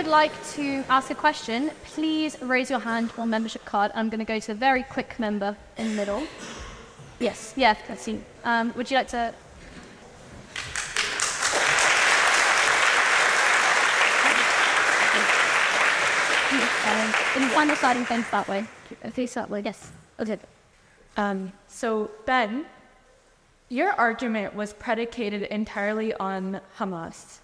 would like to ask a question, please raise your hand or membership card. I'm going to go to a very quick member in the middle. Yes, yeah, I see. Um, would you like to? Um, and find sliding fence that way. Face that way. Yes. Okay. Um, so, Ben, your argument was predicated entirely on Hamas.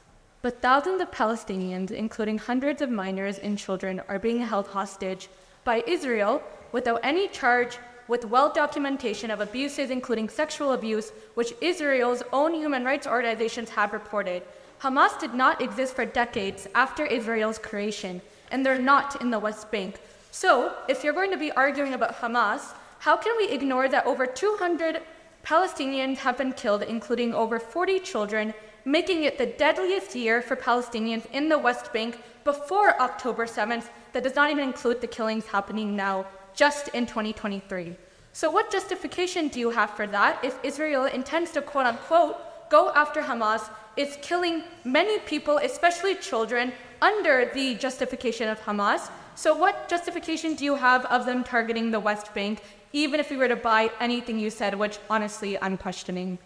But thousands of Palestinians, including hundreds of minors and children, are being held hostage by Israel without any charge, with well documentation of abuses, including sexual abuse, which Israel's own human rights organizations have reported. Hamas did not exist for decades after Israel's creation, and they're not in the West Bank. So, if you're going to be arguing about Hamas, how can we ignore that over 200 Palestinians have been killed, including over 40 children, making it the deadliest year for Palestinians in the West Bank before October 7th? That does not even include the killings happening now, just in 2023. So, what justification do you have for that if Israel intends to quote unquote go after Hamas, It's killing many people, especially children, under the justification of Hamas? So, what justification do you have of them targeting the West Bank, even if we were to buy anything you said, which honestly I'm questioning?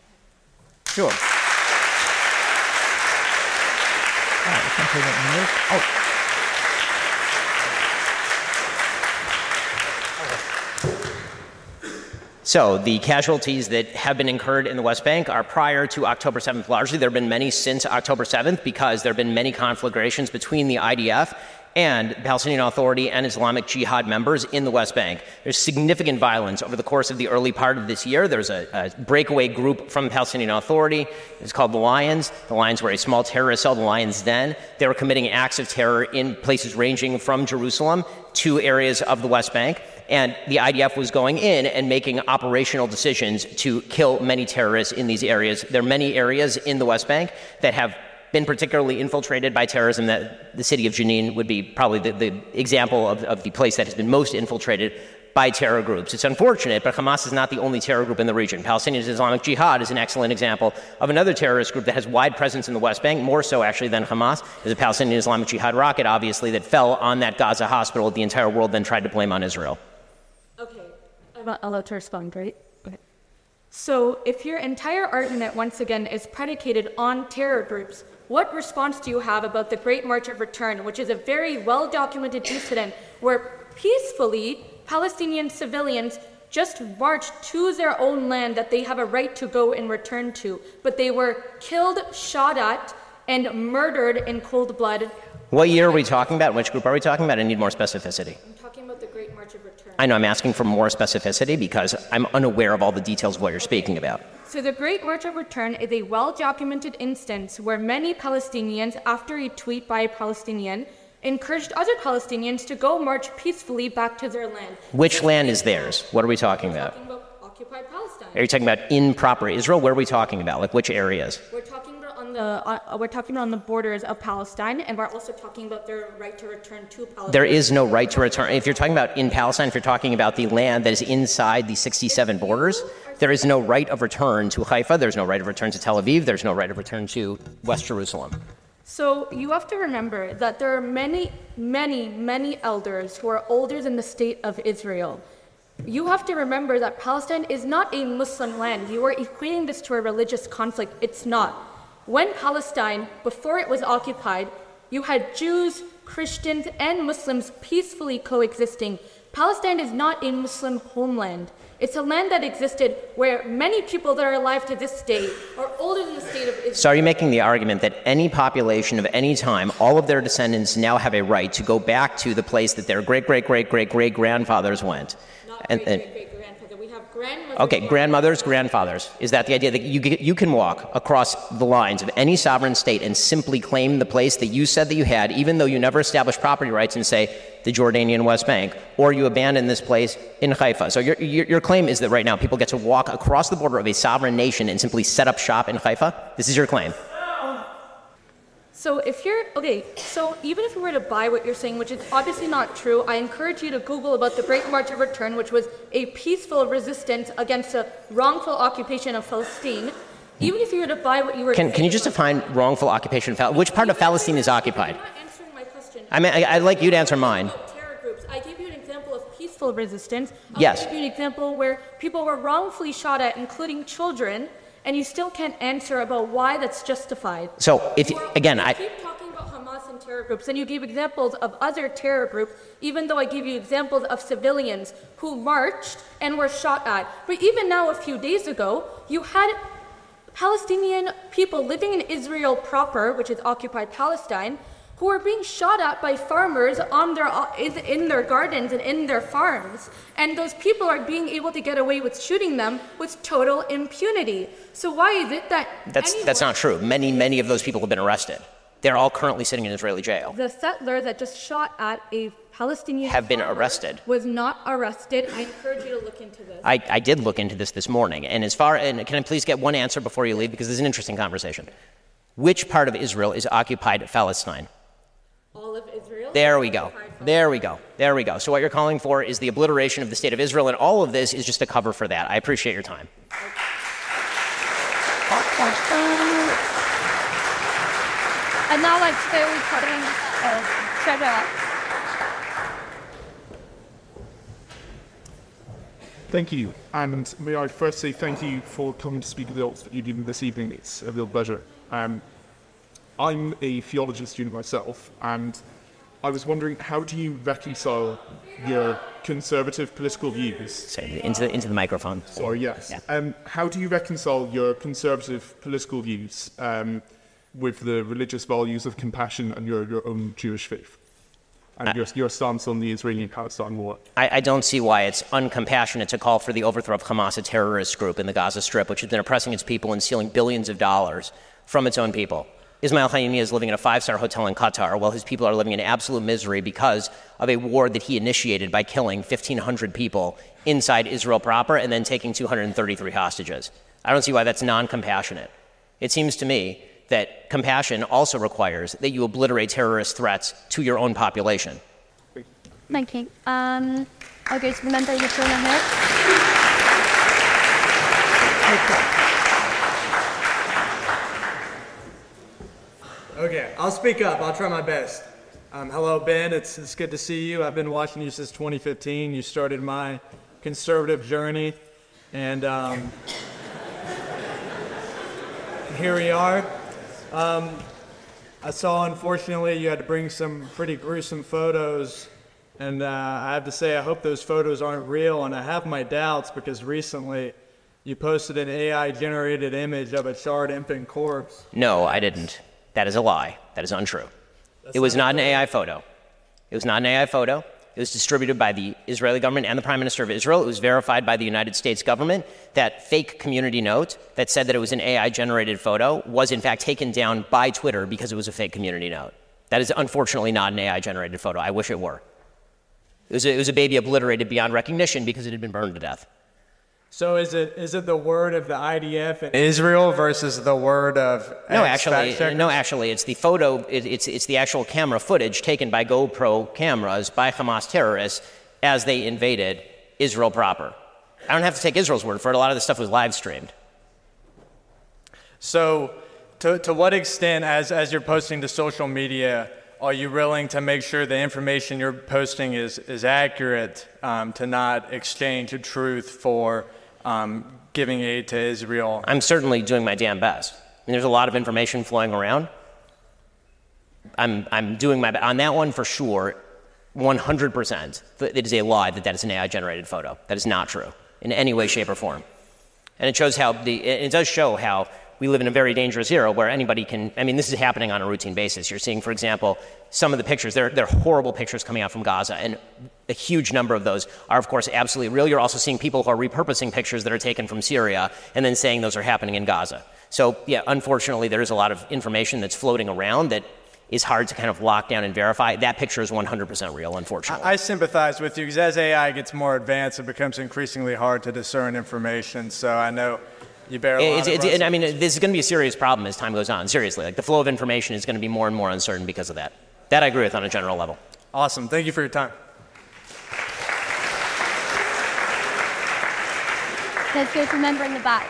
Sure. All right, oh. So the casualties that have been incurred in the West Bank are prior to October 7th largely. There have been many since October 7th because there have been many conflagrations between the IDF and Palestinian Authority and Islamic Jihad members in the West Bank. There's significant violence over the course of the early part of this year. There's a, a, breakaway group from the Palestinian Authority. It's called the Lions. The Lions were a small terrorist cell, the Lions Den. They were committing acts of terror in places ranging from Jerusalem to areas of the West Bank. And the IDF was going in and making operational decisions to kill many terrorists in these areas. There are many areas in the West Bank that have been particularly infiltrated by terrorism, that the city of Jenin would be probably the, the example of, of the place that has been most infiltrated by terror groups. It's unfortunate, but Hamas is not the only terror group in the region. Palestinian Islamic Jihad is an excellent example of another terrorist group that has wide presence in the West Bank, more so actually than Hamas. There's a Palestinian Islamic Jihad rocket, obviously, that fell on that Gaza hospital. The entire world then tried to blame on Israel. Okay, I'm allowed to respond, right? So, if your entire argument, once again, is predicated on terror groups, what response do you have about the Great March of Return, which is a very well documented incident where peacefully Palestinian civilians just marched to their own land that they have a right to go and return to, but they were killed, shot at, and murdered in cold blood. What year are we talking about? Which group are we talking about? I need more specificity. I'm talking about the Great March of Return. I know I'm asking for more specificity because I'm unaware of all the details of what you're speaking about. So, the Great March of Return is a well documented instance where many Palestinians, after a tweet by a Palestinian, encouraged other Palestinians to go march peacefully back to their land. Which land is theirs? What are we talking about? Talking about occupied Palestine. Are you talking about in proper Israel? Where are we talking about? Like which areas? We're talking on the uh, we're talking on the borders of Palestine, and we're also talking about their right to return to Palestine. There is no right to return. If you're talking about in Palestine, if you're talking about the land that is inside the 67 borders, there is no right of return to Haifa. There's no right of return to Tel Aviv. There's no right of return to West Jerusalem. So you have to remember that there are many, many, many elders who are older than the state of Israel. You have to remember that Palestine is not a Muslim land. You are equating this to a religious conflict. It's not. When Palestine, before it was occupied, you had Jews, Christians, and Muslims peacefully coexisting. Palestine is not a Muslim homeland. It's a land that existed where many people that are alive to this day are older than the state of Israel. So, are you making the argument that any population of any time, all of their descendants now have a right to go back to the place that their great, great, great, great, great grandfathers went? Not and, great, great, great Okay, grandmothers, grandfathers. Is that the idea that you, you can walk across the lines of any sovereign state and simply claim the place that you said that you had, even though you never established property rights, and say, the Jordanian West Bank, or you abandon this place in Haifa. So your, your, your, claim is that right now people get to walk across the border of a sovereign nation and simply set up shop in Haifa? This is your claim. So if you're okay, so even if we were to buy what you're saying, which is obviously not true, I encourage you to Google about the Great March of Return, which was a peaceful resistance against a wrongful occupation of Palestine. Even if you were to buy what you were can, can you just define wrongful occupation? Which part of Palestine is occupied? I mean, I, I'd like you to answer mine. Terror groups. I gave you an example of peaceful resistance. I'll Yes. give you an example where people were wrongfully shot at, including children, and you still can't answer about why that's justified. So, if you, Or again, you I, keep talking about Hamas and terror groups, and you give examples of other terror groups, even though I give you examples of civilians who marched and were shot at. But even now, a few days ago, you had Palestinian people living in Israel proper, which is occupied Palestine, who are being shot at by farmers on their, in their gardens and in their farms. And those people are being able to get away with shooting them with total impunity. So why is it that that's, that's not true. Many, many of those people have been arrested. They're all currently sitting in Israeli jail. The settler that just shot at a Palestinian Have been arrested. Was not arrested. I encourage you to look into this. I, I did look into this this morning. And as far, and can I please get one answer before you leave? Because this is an interesting conversation. Which part of Israel is occupied Palestine? All of Israel. There we go. There we go. There we go. So what you're calling for is the obliteration of the state of Israel, and all of this is just a cover for that. I appreciate your time. I'd now like to go recording uh, Trevor up. Thank you. And may I first say thank you for coming to speak at the Oxford Union this evening. It's a real pleasure. Um, I'm a theology student myself, and I was wondering how do you reconcile your conservative political views? Say into the, into the microphone. Sorry, yes. Yeah. Um, how do you reconcile your conservative political views um, with the religious values of compassion and your, your own Jewish faith? And your, your stance on the Israeli Palestine war? I, I don't see why it's uncompassionate to call for the overthrow of Hamas, a terrorist group in the Gaza Strip, which has been oppressing its people and stealing billions of dollars from its own people. Ismail Haniyeh is living in a five star hotel in Qatar while his people are living in absolute misery because of a war that he initiated by killing 1,500 people inside Israel proper and then taking 233 hostages. I don't see why that's non compassionate. It seems to me that compassion also requires that you obliterate terrorist threats to your own population. Thank you. Um, I'll go to the member in the corner here. Okay, I'll speak up. I'll try my best. Um, hello, Ben. It's, it's good to see you. I've been watching you since 2015. You started my conservative journey, and um, here we are. Um, I saw, unfortunately, you had to bring some pretty gruesome photos, and uh, I have to say, I hope those photos aren't real, and I have my doubts because recently you posted an AI generated image of a charred infant corpse. No, I didn't. That is a lie. That is untrue. it was not an AI photo. It was not an AI photo. It was distributed by the Israeli government and the Prime Minister of Israel. It was verified by the United States government. That fake community note that said that it was an AI generated photo was, in fact, taken down by Twitter because it was a fake community note. That is unfortunately not an AI generated photo. I wish it were. It was, a, it was a baby obliterated beyond recognition because it had been burned to death. So is it is it the word of the IDF in Israel versus the word of No, actually, no, actually, it's the photo. It, it's it's the actual camera footage taken by GoPro cameras by Hamas terrorists as they invaded Israel proper. I don't have to take Israel's word for it. A lot of this stuff was live streamed. So, to to what extent, as as you're posting to social media, are you willing to make sure the information you're posting is is accurate um, to not exchange the truth for um, giving aid to Israel? I'm certainly doing my damn best. I mean, there's a lot of information flowing around. I'm I'm doing my be- on that one for sure. 100%. It is a lie that that is an AI generated photo. That is not true in any way, shape, or form. And it shows how the, it does show how we live in a very dangerous era where anybody can, I mean, this is happening on a routine basis. You're seeing, for example, some of the pictures, they're, they're horrible pictures coming out from Gaza, and a huge number of those are, of course, absolutely real. You're also seeing people who are repurposing pictures that are taken from Syria and then saying those are happening in Gaza. So, yeah, unfortunately, there is a lot of information that's floating around that is hard to kind of lock down and verify. That picture is 100% real, unfortunately. I sympathize with you because as AI gets more advanced, it becomes increasingly hard to discern information. So I know you bear a lot It's, of it's, and I mean, this is going to be a serious problem as time goes on. Seriously, like the flow of information is going to be more and more uncertain because of that. That I agree with on a general level. Awesome. Thank you for your time. Let's go to the member in the back.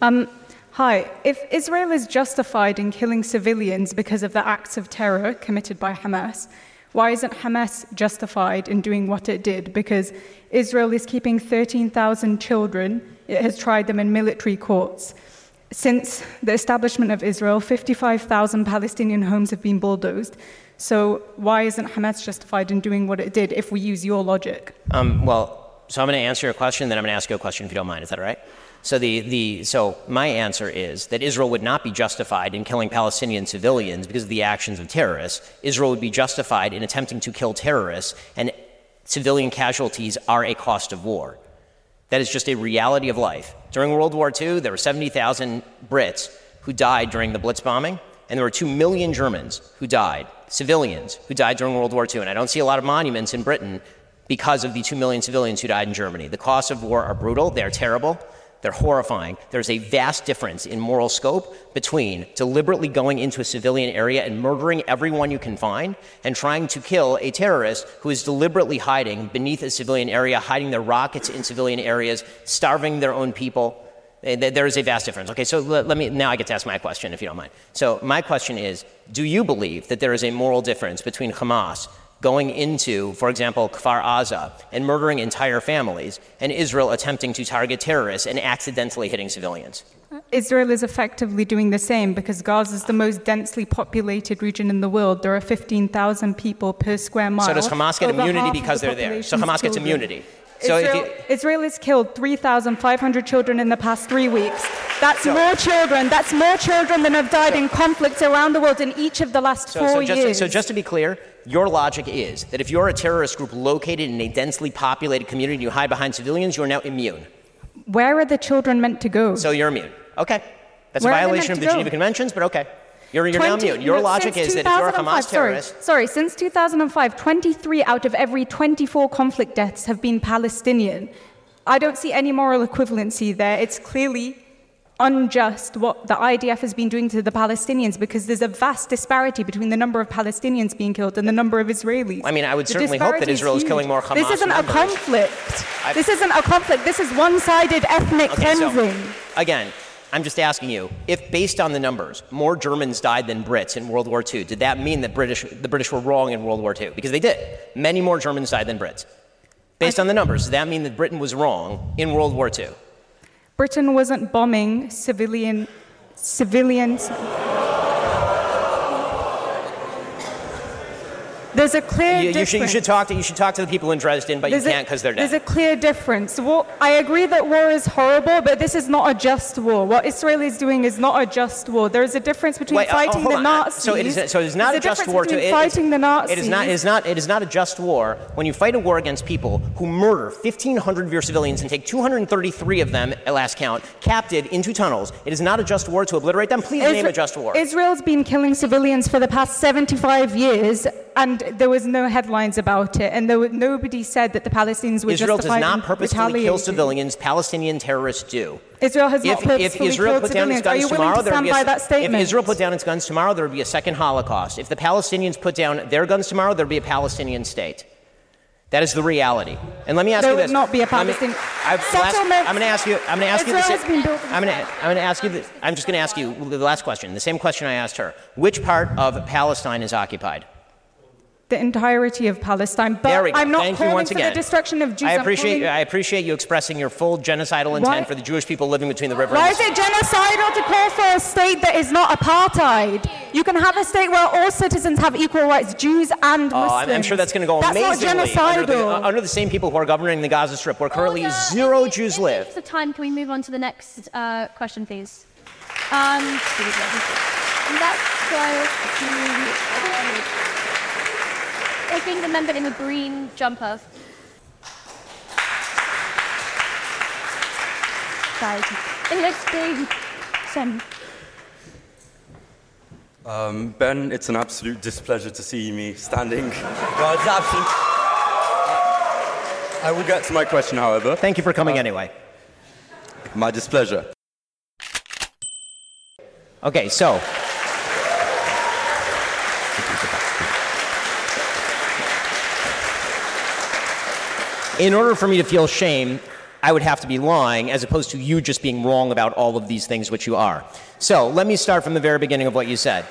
Um, Hi. If Israel is justified in killing civilians because of the acts of terror committed by Hamas, why isn't Hamas justified in doing what it did? Because Israel is keeping 13,000 children, it has tried them in military courts. Since the establishment of Israel, 55,000 Palestinian homes have been bulldozed. So, why isn't Hamas justified in doing what it did if we use your logic? Um, well, so I'm going to answer your question, then I'm going to ask you a question if you don't mind. Is that all right? So, the, the, so my answer is that Israel would not be justified in killing Palestinian civilians because of the actions of terrorists. Israel would be justified in attempting to kill terrorists, and civilian casualties are a cost of war. That is just a reality of life. During World War II, there were 70,000 Brits who died during the Blitz bombing, and there were 2 million Germans who died, civilians who died during World War II. And I don't see a lot of monuments in Britain because of the 2 million civilians who died in Germany. The costs of war are brutal, they're terrible. They're horrifying. There's a vast difference in moral scope between deliberately going into a civilian area and murdering everyone you can find and trying to kill a terrorist who is deliberately hiding beneath a civilian area, hiding their rockets in civilian areas, starving their own people. Eh, there is a vast difference. Okay, so let, me now I get to ask my question if you don't mind. So my question is, do you believe that there is a moral difference between Hamas going into, for example, Kfar Aza and murdering entire families, and Israel attempting to target terrorists and accidentally hitting civilians. Israel is effectively doing the same because Gaza is the most densely populated region in the world. There are 15,000 people per square mile. So does Hamas get immunity because the they're there? So Hamas gets immunity. So Israel, you, Israel, has killed 3,500 children in the past three weeks. That's so, more children. That's more children than have died so, in conflicts around the world in each of the last so, four just, years. So just to be clear, your logic is that if you're a terrorist group located in a densely populated community and you hide behind civilians, you're now immune. Where are the children meant to go? So you're immune. Okay. That's Where a violation of the Geneva Conventions, but okay. You're, you're 20, now immune. Your no, logic is that if you're a Hamas terrorist. Sorry, sorry, since 2005, 23 out of every 24 conflict deaths have been Palestinian. I don't see any moral equivalency there. It's clearly unjust what the IDF has been doing to the Palestinians because there's a vast disparity between the number of Palestinians being killed and the number of Israelis. I mean, I would the certainly hope that Israel is, is killing more Hamas This isn't members. a conflict. I've... This isn't a conflict. This is one-sided ethnic okay, cleansing. So, again, I'm just asking you, if based on the numbers, more Germans died than Brits in World War II, did that mean that British, the British were wrong in World War II? Because they did. Many more Germans died than Brits. Based on the numbers, does that mean that Britain was wrong in World War II? Britain wasn't bombing civilian civilians. There's a clear you, you, should, you, should, talk to you should talk to the people in Dresden, but there's you can't because they're dead. There's a clear difference. Well, I agree that war is horrible, but this is not a just war. What Israel is doing is not a just war. There is a difference between Wait, uh, fighting uh, the Nazis. So it is. So it is not a just war. To, it, fighting the Nazis. It is not. It is not. It is not a just war when you fight a war against people who murder 1,500 of your civilians and take 233 of them, at last count, captive into tunnels. It is not a just war to obliterate them. Please Isra- name a just war. Israel's been killing civilians for the past 75 years, and there was no headlines about it, and there, nobody said that the Palestinians were Israel does not purposefully kill civilians. Palestinian terrorists do. Israel has not if, purposefully if Israel killed put down its guns Are you willing tomorrow, to stand by a, that statement? If Israel put down its guns tomorrow, there would be a second Holocaust. If the Palestinians put down their guns tomorrow, there would be a Palestinian state. That is the reality. And let me ask there you this. There would not be a Palestinian settlement. I'm going to ask you. I'm going to ask Israel you. Has been I'm going to. I'm going to ask you. The, I'm just going to ask you the last question. The same question I asked her. Which part of Palestine is occupied? The entirety of Palestine. But there we go. I'm not Thank calling you once for again. the destruction of Jews. I appreciate, I appreciate you expressing your full genocidal intent Why? for the Jewish people living between the river Why and the is it genocidal to call for a state that is not apartheid? You can have a state where all citizens have equal rights, Jews and Muslims. Oh, I'm, I'm sure that's going to go that's amazingly not genocidal. under the, uh, under the, same people who are governing the Gaza Strip, where currently Order. zero Jews in live. the time, can we move on to the next uh, question, please? Um, let's go to taking the member in the green jumper. Um, ben, it's an absolute displeasure to see me standing. well, it's absolute. I will get to my question, however. Thank you for coming uh, anyway. My displeasure. Okay, so in order for me to feel shame, I would have to be lying as opposed to you just being wrong about all of these things, which you are. So let me start from the very beginning of what you said.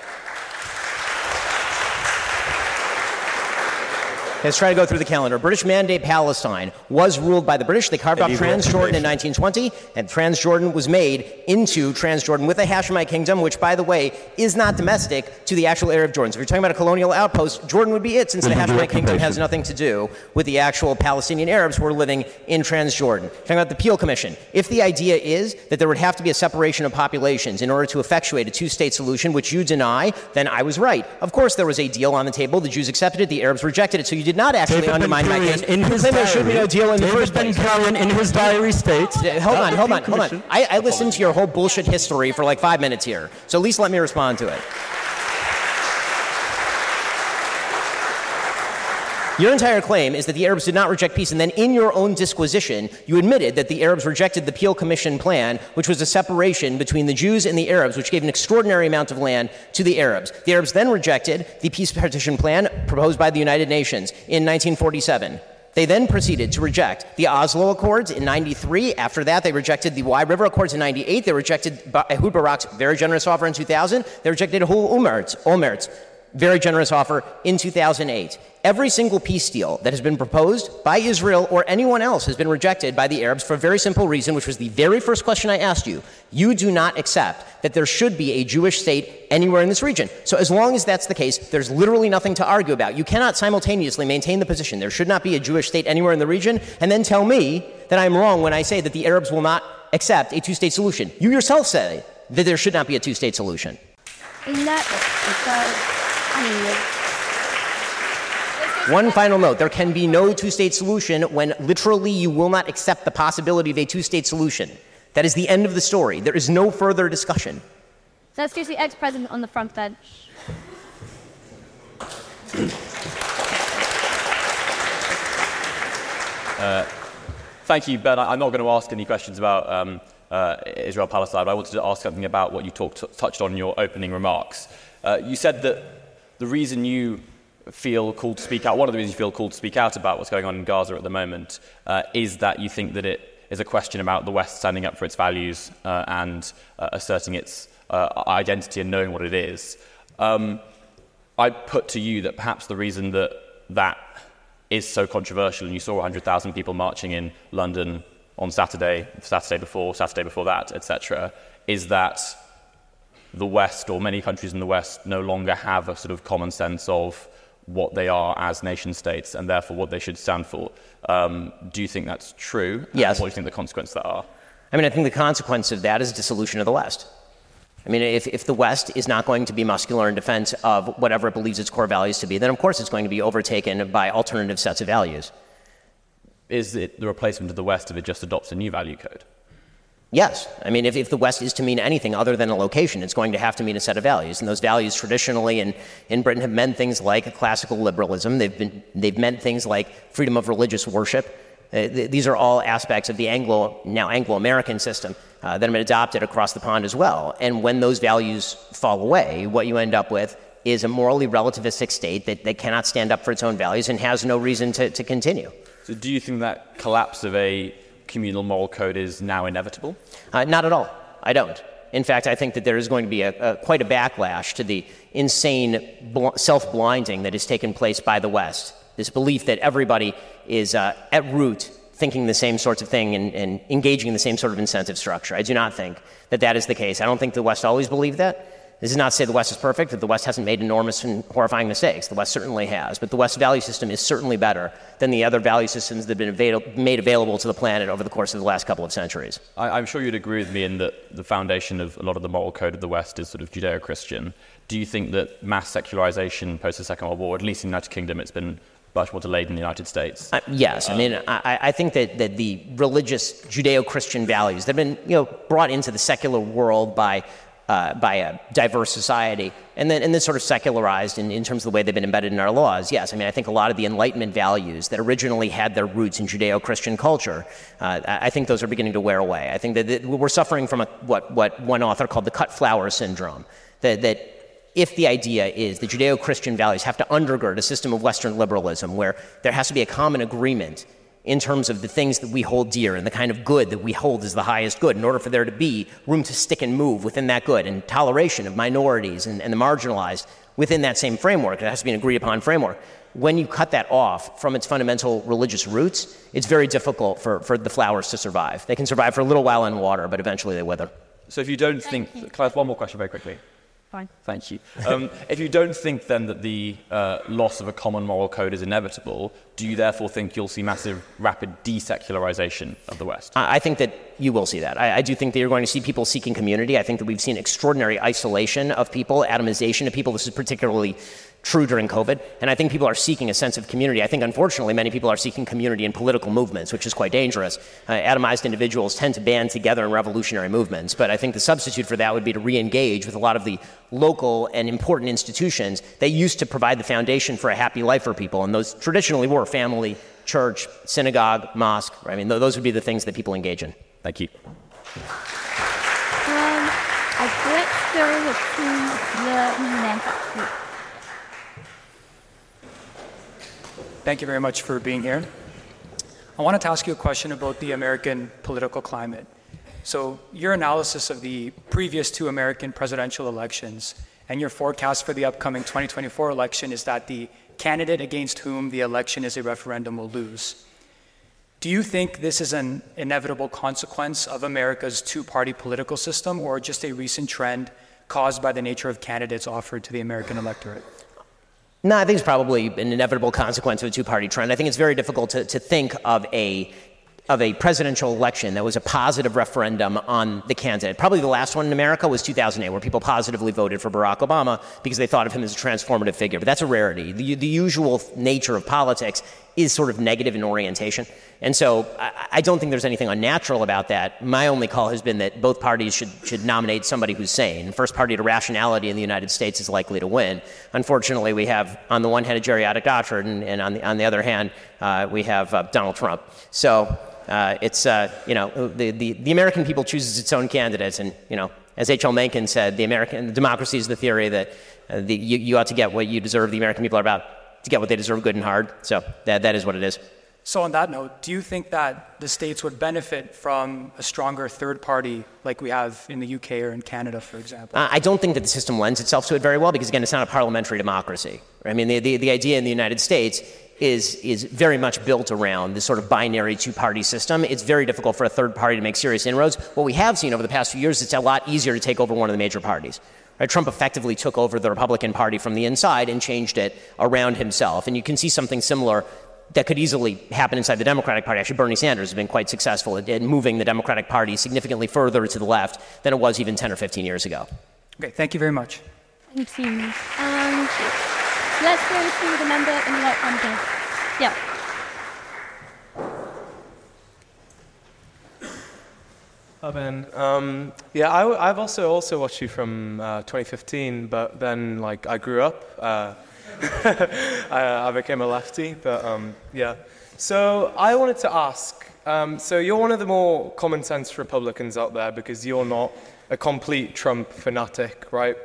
Let's try to go through the calendar. British Mandate Palestine was ruled by the British. They carved off Transjordan in 1920, and Transjordan was made into Transjordan with the Hashemite kingdom, which, by the way, is not domestic to the actual area of Jordan. So if you're talking about a colonial outpost, Jordan would be it, since the Hashemite kingdom has nothing to do with the actual Palestinian Arabs who are living in Transjordan. Talking about the Peel Commission. If the idea is that there would have to be a separation of populations in order to effectuate a two-state solution, which you deny, then I was right. Of course, there was a deal on the table. The Jews accepted it. The Arabs rejected it. So you did not actually David undermine my case. in his Claim there should be no deal in the David. Ben-Gurion in his diary states. Hold on, hold on, hold on. I, I listened to your whole bullshit history for like five minutes here, so at least let me respond to it. Your entire claim is that the Arabs did not reject peace, and then in your own disquisition, you admitted that the Arabs rejected the Peel Commission plan, which was a separation between the Jews and the Arabs, which gave an extraordinary amount of land to the Arabs. The Arabs then rejected the peace partition plan proposed by the United Nations in 1947. They then proceeded to reject the Oslo Accords in 93. After that, they rejected the Wye River Accords in 98. They rejected Ehud Barak's very generous offer in 2000. They rejected Hul Umert's, Olmert's very generous offer in 2008. Every single peace deal that has been proposed by Israel or anyone else has been rejected by the Arabs for a very simple reason, which was the very first question I asked you. You do not accept that there should be a Jewish state anywhere in this region. So, as long as that's the case, there's literally nothing to argue about. You cannot simultaneously maintain the position there should not be a Jewish state anywhere in the region and then tell me that I'm wrong when I say that the Arabs will not accept a two state solution. You yourself say that there should not be a two state solution. In that, One final note there can be no two state solution when literally you will not accept the possibility of a two state solution. That is the end of the story. There is no further discussion. let's do the ex-president on the front bench. Thank you, Ben. I- I'm not going to ask any questions about um, uh, Israel Palestine, but I wanted to ask something about what you talked, touched on in your opening remarks. Uh, you said that the reason you feel called to speak out, one of the reasons you feel called to speak out about what's going on in Gaza at the moment, uh, is that you think that it is a question about the West standing up for its values uh, and uh, asserting its uh, identity and knowing what it is. Um, I put to you that perhaps the reason that that is so controversial, and you saw 100,000 people marching in London on Saturday, Saturday before, Saturday before that, etc., is that the West or many countries in the West no longer have a sort of common sense of what they are as nation states and therefore what they should stand for. Um, do you think that's true? Yes. What do you think the consequences that are? I mean, I think the consequence of that is dissolution of the West. I mean, if, if the West is not going to be muscular in defense of whatever it believes its core values to be, then of course it's going to be overtaken by alternative sets of values. Is it the replacement of the West if it just adopts a new value code? Yes. I mean, if, if the West is to mean anything other than a location, it's going to have to mean a set of values. And those values traditionally in, in Britain have meant things like classical liberalism. They've, been, they've meant things like freedom of religious worship. Uh, th- these are all aspects of the Anglo, now Anglo American system uh, that have been adopted across the pond as well. And when those values fall away, what you end up with is a morally relativistic state that, that cannot stand up for its own values and has no reason to, to continue. So do you think that collapse of a communal moral code is now inevitable? Uh, not at all. I don't. In fact, I think that there is going to be a, a, quite a backlash to the insane bl- self blinding that has taken place by the West. This belief that everybody is uh, at root thinking the same sorts of thing and, and engaging in the same sort of incentive structure. I do not think that that is the case. I don't think the West always believed that. This is not to say the West is perfect, that the West hasn't made enormous and horrifying mistakes. The West certainly has. But the West value system is certainly better than the other value systems that have been avail- made available to the planet over the course of the last couple of centuries. I, I'm sure you'd agree with me in that the foundation of a lot of the moral code of the West is sort of Judeo Christian. Do you think that mass secularization post the Second World War, at least in the United Kingdom, it's been much more delayed in the United States? Uh, yes, I mean, I, I think that, that the religious Judeo-Christian values that have been, you know, brought into the secular world by, uh, by a diverse society, and then, and then sort of secularized in, in terms of the way they've been embedded in our laws. Yes, I mean, I think a lot of the Enlightenment values that originally had their roots in Judeo-Christian culture, uh, I I think those are beginning to wear away. I think that, that we're suffering from a, what, what one author called the cut flower syndrome, that, that if the idea is that Judeo Christian values have to undergird a system of Western liberalism where there has to be a common agreement in terms of the things that we hold dear and the kind of good that we hold as the highest good in order for there to be room to stick and move within that good and toleration of minorities and, and the marginalized within that same framework. It has to be an agreed upon framework. When you cut that off from its fundamental religious roots, it's very difficult for, for the flowers to survive. They can survive for a little while in water, but eventually they wither. So if you don't think, can I have one more question very quickly? Fine. Thank you. Um, if you don't think then that the uh, loss of a common moral code is inevitable, do you therefore think you'll see massive, rapid desecularization of the West? I I think that you will see that. I, I do think that you're going to see people seeking community. I think that we've seen extraordinary isolation of people, atomization of people. This is particularly true during COVID. And I think people are seeking a sense of community. I think, unfortunately, many people are seeking community in political movements, which is quite dangerous. Uh, atomized individuals tend to band together in revolutionary movements. But I think the substitute for that would be to re engage with a lot of the local and important institutions that used to provide the foundation for a happy life for people. And those traditionally were family, church, synagogue, mosque. I mean, th- those would be the things that people engage in. Thank you. Um, I let's go to the next Thank you very much for being here. I wanted to ask you a question about the American political climate. So, your analysis of the previous two American presidential elections and your forecast for the upcoming 2024 election is that the candidate against whom the election is a referendum will lose. Do you think this is an inevitable consequence of America's two party political system or just a recent trend caused by the nature of candidates offered to the American electorate? No, I think it's probably an inevitable consequence of a two party trend. I think it's very difficult to, to think of a of a presidential election that was a positive referendum on the candidate. Probably the last one in America was 2008, where people positively voted for Barack Obama because they thought of him as a transformative figure. But that's a rarity. The, the usual nature of politics is sort of negative in orientation. And so I, I don't think there's anything unnatural about that. My only call has been that both parties should, should nominate somebody who's sane. First party to rationality in the United States is likely to win. Unfortunately, we have on the one hand a Geriatric Gottfried, and, on, the, on the other hand, we have uh, Donald Trump. So uh, it's, uh, you know, the, the, the American people chooses its own candidates. And, you know, as H.L. Mencken said, the American democracy is the theory that uh, the, you, you ought to get what you deserve. The American people are about to get what they deserve good and hard. So that, that is what it is. So, on that note, do you think that the states would benefit from a stronger third party like we have in the UK or in Canada, for example? Uh, I don't think that the system lends itself to it very well because, again, it's not a parliamentary democracy. I mean, the, the, the idea in the United States is, is very much built around this sort of binary two party system. It's very difficult for a third party to make serious inroads. What we have seen over the past few years, it's a lot easier to take over one of the major parties. Right? Trump effectively took over the Republican Party from the inside and changed it around himself. And you can see something similar that could easily happen inside the Democratic Party. Actually, Bernie Sanders has been quite successful at, at moving the Democratic Party significantly further to the left than it was even 10 or 15 years ago. Okay, thank you very much. Thank you. And let's go to the member in the right hand. Yeah. Hi Ben. Um, yeah, I, have also also watched you from uh, 2015, but then like I grew up. Uh, I, I, became a lefty, but um, yeah. So I wanted to ask. Um, so you're one of the more common sense Republicans out there because you're not a complete Trump fanatic, right?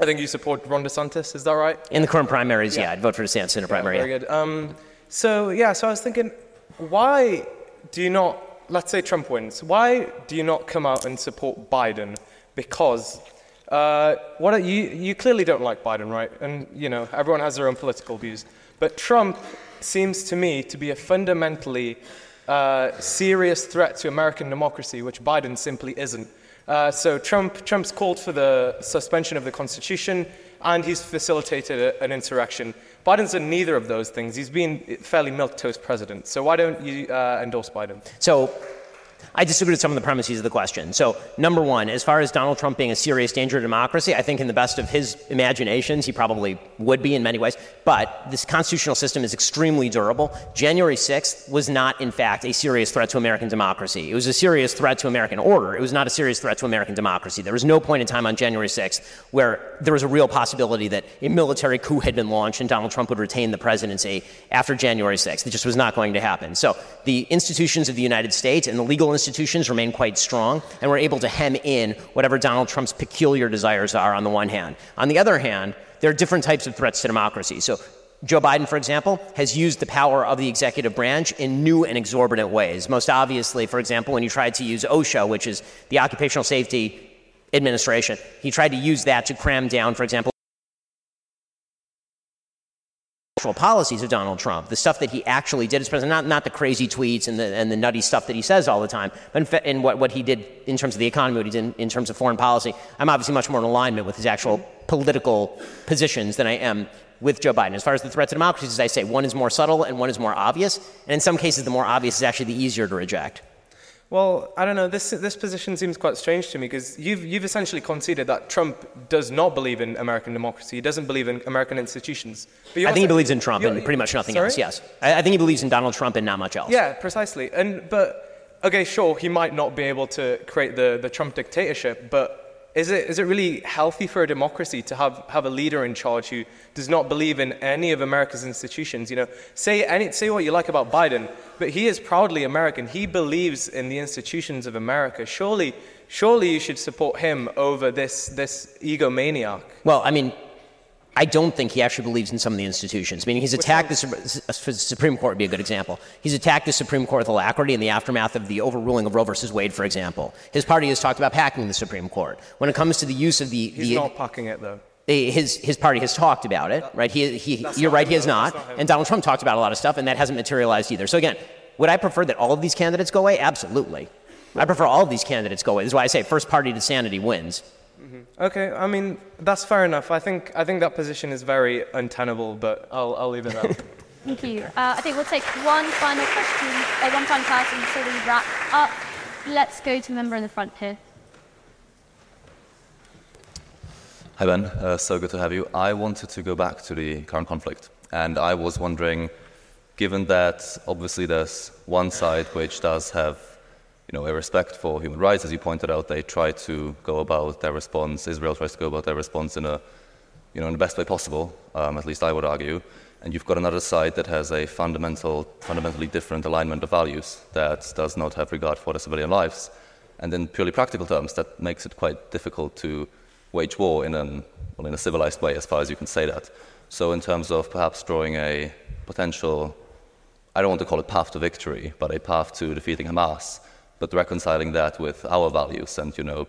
I think you support Ron DeSantis. Is that right? In the current primaries, yeah, yeah I'd vote for DeSantis in a primary. Yeah, very good. Um, so yeah, so I was thinking, why do you not? Let's say Trump wins. Why do you not come out and support Biden? Because uh, what are, you, you clearly don't like Biden, right? And, you know, everyone has their own political views. But Trump seems to me to be a fundamentally uh, serious threat to American democracy, which Biden simply isn't. Uh, so Trump, Trump's called for the suspension of the Constitution, and he's facilitated a, an insurrection. Biden's done neither of those things. He's been fairly milquetoast president. So why don't you uh, endorse Biden? So I disagree with some of the premises of the question. So, number one, as far as Donald Trump being a serious danger to democracy, I think in the best of his imaginations, he probably would be in many ways. But this constitutional system is extremely durable. January 6th was not, in fact, a serious threat to American democracy. It was a serious threat to American order. It was not a serious threat to American democracy. There was no point in time on January 6th where there was a real possibility that a military coup had been launched and Donald Trump would retain the presidency after January 6th. It just was not going to happen. So, the institutions of the United States and the legal institutions remain quite strong, and we're able to hem in whatever Donald Trump's peculiar desires are on the one hand. On the other hand, there are different types of threats to democracy. So Joe Biden, for example, has used the power of the executive branch in new and exorbitant ways. Most obviously, for example, when he tried to use OSHA, which is the Occupational Safety Administration, he tried to use that to cram down, for example, policies of Donald Trump, the stuff that he actually did as president, not, not the crazy tweets and the, and the nutty stuff that he says all the time, but in, in what, what he did in terms of the economy, what he did in, in terms of foreign policy. I'm obviously much more in alignment with his actual political positions than I am with Joe Biden. As far as the threat to democracy, as I say, one is more subtle and one is more obvious. And in some cases, the more obvious is actually the easier to reject. Well, I don't know. This, this position seems quite strange to me because you've, you've essentially conceded that Trump does not believe in American democracy. He doesn't believe in American institutions. I think he believes in Trump and pretty much nothing sorry? else, yes. I, I think he believes in Donald Trump and not much else. Yeah, precisely. And, but, okay, sure, he might not be able to create the, the Trump dictatorship, but is it, is it really healthy for a democracy to have, have a leader in charge who does not believe in any of America's institutions? You know, say, any, say what you like about Biden, but he is proudly American. He believes in the institutions of America. Surely, surely you should support him over this, this egomaniac. Well, I mean, I don't think he actually believes in some of the institutions. Meaning, he's attacked the, the Supreme Court would be a good example. He's attacked the Supreme Court with alacrity in the aftermath of the overruling of Roe versus Wade, for example. His party has talked about packing the Supreme Court. When it comes to the use of the, He's the not packing it though. Eh, his his party has talked about it, right? He, he you're right, he has not. Not and Donald Trump talked about a lot of stuff, and that hasn't materialized either. So again, would I prefer that all of these candidates go away? Absolutely. I prefer all of these candidates go away. This is why I say first party to sanity wins. Okay, I mean, that's fair enough. I think, I think that position is very untenable, but I'll, I'll leave it at that. Thank you. Uh, I think we'll take one final question, uh, one final person before we wrap up. Let's go to the member in the front here. Hi, Ben. Uh, so good to have you. I wanted to go back to the current conflict. And I was wondering, given that obviously there's one side which does have you know, a respect for human rights, as you pointed out, they try to go about their response, Israel tries to go about their response in, a, you know, in the best way possible, um, at least I would argue. And you've got another side that has a fundamental, fundamentally different alignment of values that does not have regard for the civilian lives. And in purely practical terms, that makes it quite difficult to wage war in, an, well, in a civilized way, as far as you can say that. So, in terms of perhaps drawing a potential, I don't want to call it path to victory, but a path to defeating Hamas, but reconciling that with our values and, you know,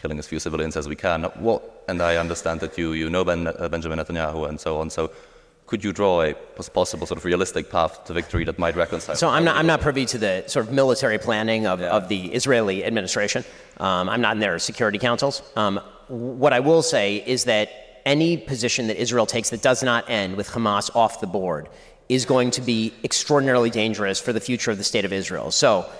killing as few civilians as we can. What, and I understand that you, you know ben, uh, Benjamin Netanyahu and so on. So, could you draw a possible sort of realistic path to victory that might reconcile? So I'm not, I'm not privy to the sort of military planning of, of the Israeli administration. Um, I'm not in their security councils. Um, what I will say is that any position that Israel takes that does not end with Hamas off the board is going to be extraordinarily dangerous for the future of the state of Israel. So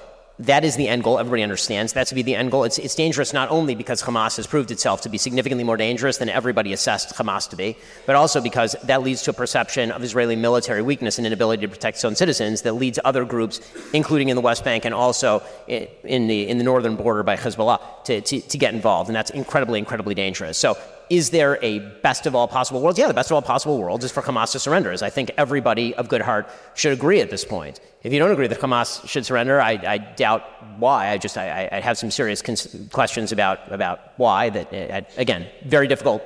that is the end goal. Everybody understands that to be the end goal. It's, it's dangerous not only because Hamas has proved itself to be significantly more dangerous than everybody assessed Hamas to be, but also because that leads to a perception of Israeli military weakness and inability to protect its own citizens that leads other groups, including in the West Bank and also in, the, in the northern border by Hezbollah, to, to, to get involved. And that's incredibly, incredibly dangerous. So is there a best of all possible worlds? Yeah, the best of all possible worlds is for Hamas to surrender, as I think everybody of good heart should agree at this point. If you don't agree that Hamas should surrender, I, I doubt why. I just I, I have some serious cons- questions about about why. That uh, again, very difficult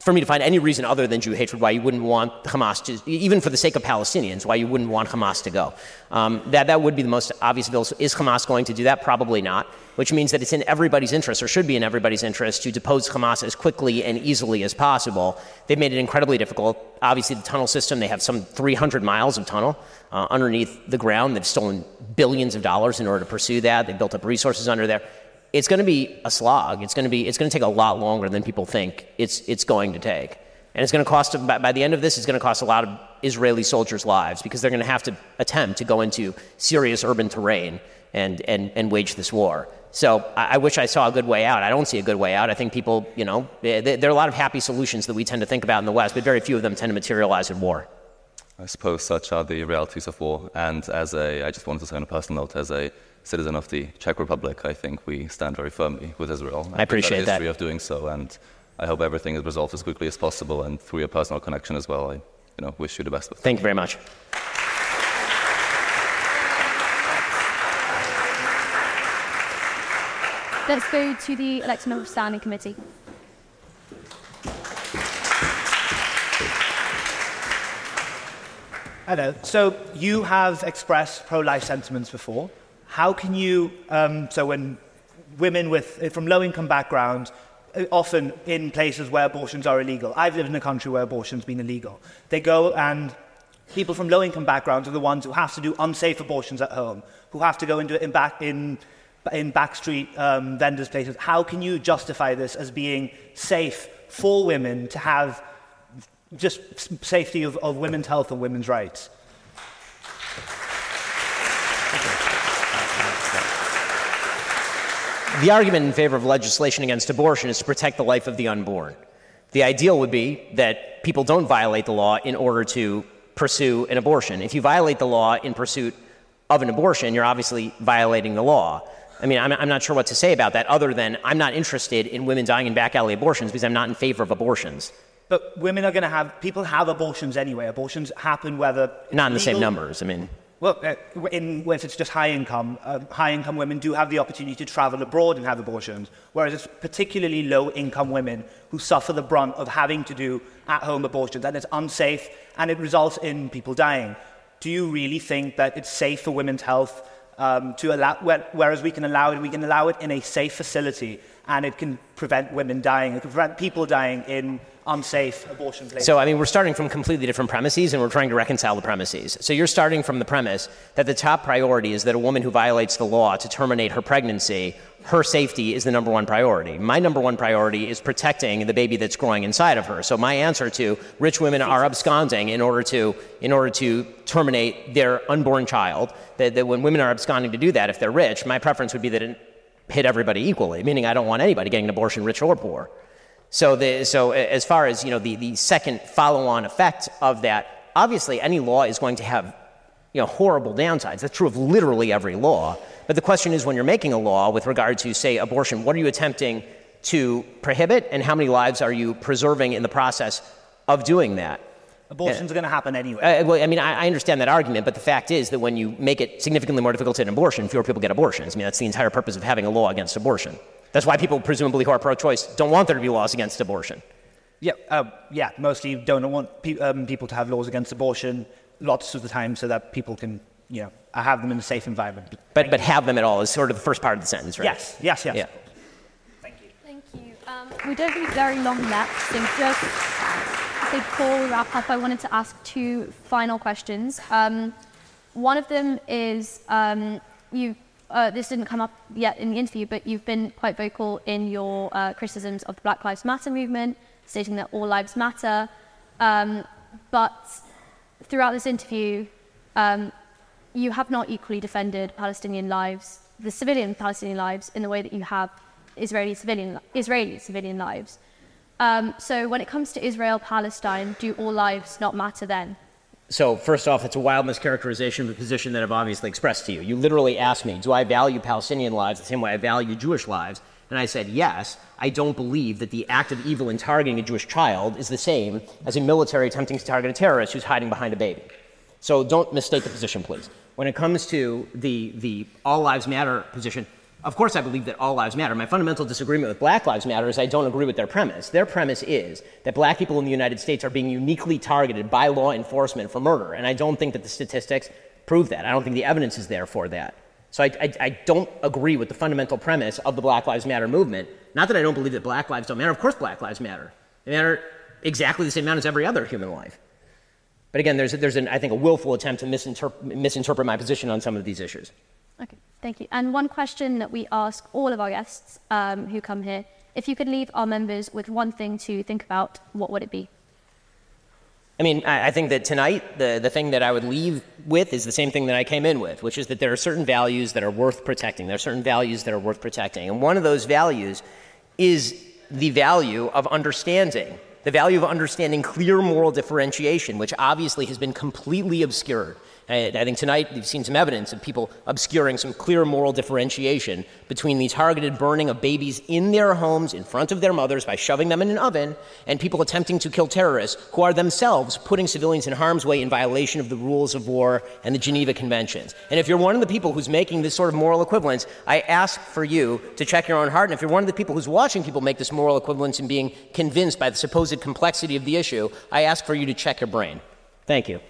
for me to find any reason other than Jew hatred why you wouldn't want Hamas to, even for the sake of Palestinians, why you wouldn't want Hamas to go. Um, that, that would be the most obvious bill. Is Hamas going to do that? Probably not, which means that it's in everybody's interest, or should be in everybody's interest, to depose Hamas as quickly and easily as possible. They've made it incredibly difficult. Obviously, the tunnel system, they have some 300 miles of tunnel uh, underneath the ground. They've stolen billions of dollars in order to pursue that. They've built up resources under there it's going to be a slog. It's going to be it's going to take a lot longer than people think it's it's going to take. And it's going to cost by, by the end of this it's going to cost a lot of Israeli soldiers' lives because they're going to have to attempt to go into serious urban terrain and and and wage this war. So I, I wish I saw a good way out. I don't see a good way out. I think people, you know, eh, there, there are a lot of happy solutions that we tend to think about in the West, but very few of them tend to materialize in war. I suppose such are the realities of war. And as a, I just wanted to say on a personal note, as a citizen of the Czech Republic, I think we stand very firmly with Israel. I appreciate We've history that. of doing so, and I hope everything is resolved as quickly as possible. And through your personal connection as well, I, you know, wish you the best. With Thank you very much. Let's go to the elected member of standing committee. Hello. So you have expressed pro-life sentiments before. How can you? Um, so when women with from low-income backgrounds, uh, often in places where abortions are illegal. I've lived in a country where abortion's been illegal. They go and people from low-income backgrounds are the ones who have to do unsafe abortions at home, who have to go into in back in in backstreet um, vendors' places. How can you justify this as being safe for women to have just safety of, of women's health and women's rights? The argument in favor of legislation against abortion is to protect the life of the unborn. The ideal would be that people don't violate the law in order to pursue an abortion. If you violate the law in pursuit of an abortion, you're obviously violating the law. I mean, I'm, I'm, not sure what to say about that other than I'm not interested in women dying in back alley abortions because I'm not in favor of abortions. But women are going to have, people have abortions anyway. Abortions happen whether. Not in the same numbers. I mean. Well, uh, in, if it's just high income, uh, high income women do have the opportunity to travel abroad and have abortions, whereas it's particularly low income women who suffer the brunt of having to do at home abortions, and it's unsafe and it results in people dying. Do you really think that it's safe for women's health um, to allow, whereas we can allow it, we can allow it in a safe facility and it can prevent women dying, it can prevent people dying in unsafe abortion places. So, I mean, we're starting from completely different premises and we're trying to reconcile the premises. So, you're starting from the premise that the top priority is that a woman who violates the law to terminate her pregnancy, her safety is the number one priority. My number one priority is protecting the baby that's growing inside of her. So, my answer to rich women are absconding in order to, in order to terminate their unborn child, that, that when women are absconding to do that, if they're rich, my preference would be that hit everybody equally, meaning I don't want anybody getting an abortion, rich or poor. So, the, so as far as you know, the, the second follow-on effect of that, obviously any law is going to have you know, horrible downsides. That's true of literally every law. But the question is when you're making a law with regard to, say, abortion, what are you attempting to prohibit and how many lives are you preserving in the process of doing that? Abortions are going to happen anyway. Uh, well, I mean, I, I, understand that argument, but the fact is that when you make it significantly more difficult to get an abortion, fewer people get abortions. I mean, that's the entire purpose of having a law against abortion. That's why people, presumably, who are pro choice, don't want there to be laws against abortion. Yeah, uh, yeah mostly don't want pe- um, people to have laws against abortion lots of the time so that people can, you know, have them in a safe environment. But, but have them at all is sort of the first part of the sentence, right? Yes, yes, yes. Yeah. Thank you. Thank you. Um, we don't need very long left, so just before we wrap up, I wanted to ask two final questions. Um, one of them is um, you uh, this didn't come up yet in the interview, but you've been quite vocal in your uh, criticisms of the Black Lives Matter movement, stating that all lives matter. Um, but throughout this interview, um, you have not equally defended Palestinian lives, the civilian Palestinian lives, in the way that you have Israeli civilian, Israeli civilian lives. Um, so when it comes to Israel Palestine, do all lives not matter then? So, first off, it's a wild mischaracterization of the position that I've obviously expressed to you. You literally asked me, Do I value Palestinian lives the same way I value Jewish lives? And I said, Yes. I don't believe that the act of evil in targeting a Jewish child is the same as a military attempting to target a terrorist who's hiding behind a baby. So, don't mistake the position, please. When it comes to the, the all lives matter position, of course, I believe that all lives matter. My fundamental disagreement with Black Lives Matter is I don't agree with their premise. Their premise is that black people in the United States are being uniquely targeted by law enforcement for murder. And I don't think that the statistics prove that. I don't think the evidence is there for that. So I, I, I don't agree with the fundamental premise of the Black Lives Matter movement. Not that I don't believe that black lives don't matter. Of course, black lives matter. They matter exactly the same amount as every other human life. But again, there's, there's an, I think, a willful attempt to misinterpret, misinterpret my position on some of these issues. Okay, thank you. And one question that we ask all of our guests um, who come here if you could leave our members with one thing to think about, what would it be? I mean, I think that tonight, the, the thing that I would leave with is the same thing that I came in with, which is that there are certain values that are worth protecting. There are certain values that are worth protecting. And one of those values is the value of understanding, the value of understanding clear moral differentiation, which obviously has been completely obscured I think tonight we've seen some evidence of people obscuring some clear moral differentiation between the targeted burning of babies in their homes in front of their mothers by shoving them in an oven and people attempting to kill terrorists who are themselves putting civilians in harm's way in violation of the rules of war and the Geneva Conventions. And if you're one of the people who's making this sort of moral equivalence, I ask for you to check your own heart. And if you're one of the people who's watching people make this moral equivalence and being convinced by the supposed complexity of the issue, I ask for you to check your brain. Thank you.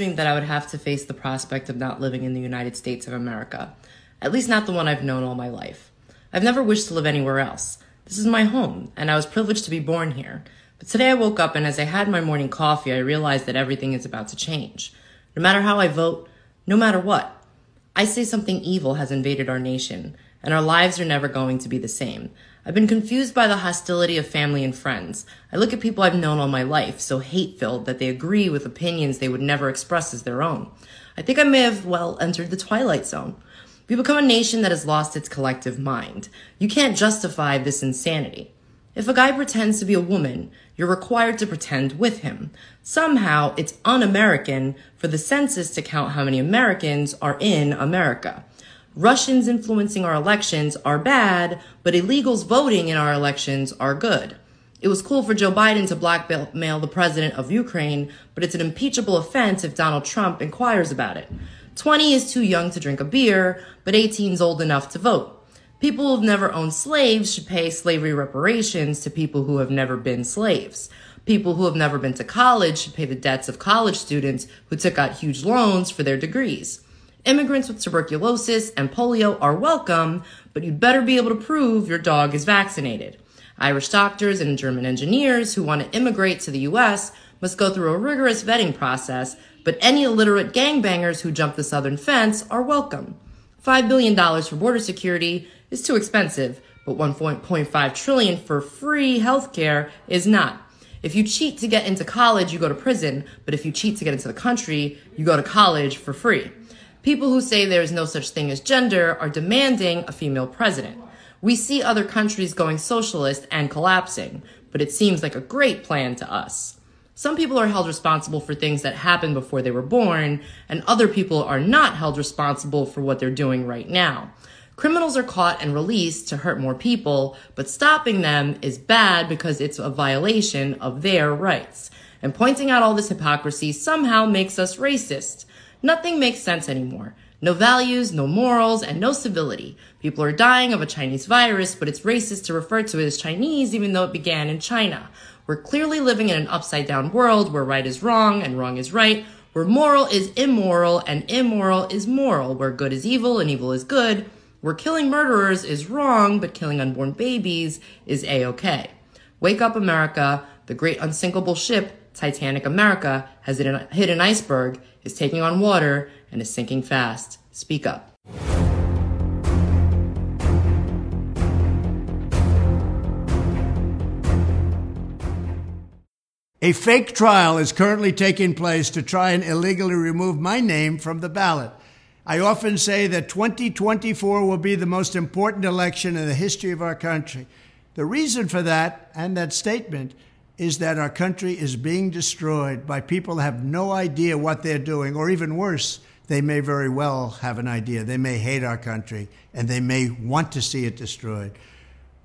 That I would have to face the prospect of not living in the United States of America, at least not the one I've known all my life. I've never wished to live anywhere else. This is my home, and I was privileged to be born here. But today I woke up and as I had my morning coffee, I realized that everything is about to change. No matter how I vote, no matter what, I say something evil has invaded our nation, and our lives are never going to be the same. I've been confused by the hostility of family and friends. I look at people I've known all my life, so hate filled that they agree with opinions they would never express as their own. I think I may have, well, entered the twilight zone. We become a nation that has lost its collective mind. You can't justify this insanity. If a guy pretends to be a woman, you're required to pretend with him. Somehow, it's un American for the census to count how many Americans are in America. Russians influencing our elections are bad, but illegals voting in our elections are good. It was cool for Joe Biden to blackmail the president of Ukraine, but it's an impeachable offense if Donald Trump inquires about it. 20 is too young to drink a beer, but 18 is old enough to vote. People who've never owned slaves should pay slavery reparations to people who have never been slaves. People who have never been to college should pay the debts of college students who took out huge loans for their degrees. Immigrants with tuberculosis and polio are welcome, but you'd better be able to prove your dog is vaccinated. Irish doctors and German engineers who want to immigrate to the US must go through a rigorous vetting process, but any illiterate gangbangers who jump the southern fence are welcome. $5 billion for border security is too expensive, but 1.5 trillion for free healthcare is not. If you cheat to get into college, you go to prison, but if you cheat to get into the country, you go to college for free. People who say there is no such thing as gender are demanding a female president. We see other countries going socialist and collapsing, but it seems like a great plan to us. Some people are held responsible for things that happened before they were born, and other people are not held responsible for what they're doing right now. Criminals are caught and released to hurt more people, but stopping them is bad because it's a violation of their rights. And pointing out all this hypocrisy somehow makes us racist. Nothing makes sense anymore. No values, no morals, and no civility. People are dying of a Chinese virus, but it's racist to refer to it as Chinese even though it began in China. We're clearly living in an upside down world where right is wrong and wrong is right, where moral is immoral and immoral is moral, where good is evil and evil is good, where killing murderers is wrong but killing unborn babies is a-okay. Wake up America, the great unsinkable ship Titanic America has hit an iceberg is taking on water and is sinking fast. Speak up. A fake trial is currently taking place to try and illegally remove my name from the ballot. I often say that 2024 will be the most important election in the history of our country. The reason for that and that statement is that our country is being destroyed by people who have no idea what they're doing, or even worse, they may very well have an idea. They may hate our country and they may want to see it destroyed.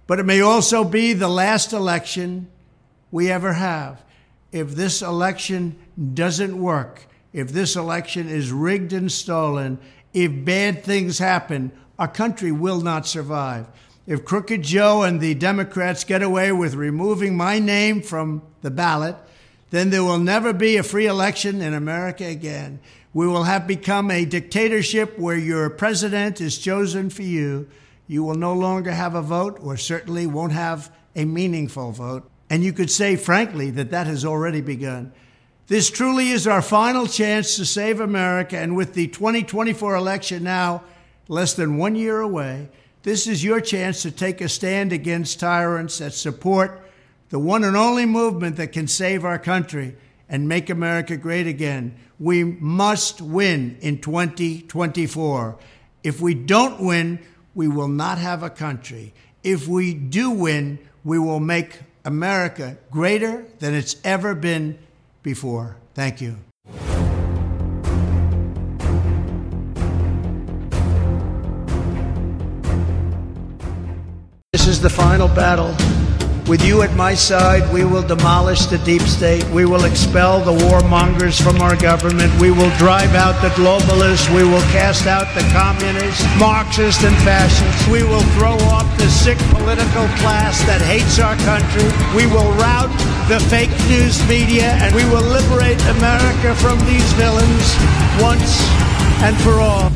But it may also be the last election we ever have. If this election doesn't work, if this election is rigged and stolen, if bad things happen, our country will not survive. If Crooked Joe and the Democrats get away with removing my name from the ballot, then there will never be a free election in America again. We will have become a dictatorship where your president is chosen for you. You will no longer have a vote, or certainly won't have a meaningful vote. And you could say, frankly, that that has already begun. This truly is our final chance to save America. And with the 2024 election now less than one year away, this is your chance to take a stand against tyrants that support the one and only movement that can save our country and make America great again. We must win in 2024. If we don't win, we will not have a country. If we do win, we will make America greater than it's ever been before. Thank you. This is the final battle. With you at my side, we will demolish the deep state. We will expel the warmongers from our government. We will drive out the globalists. We will cast out the communists, Marxists, and fascists. We will throw off the sick political class that hates our country. We will rout the fake news media and we will liberate America from these villains once and for all.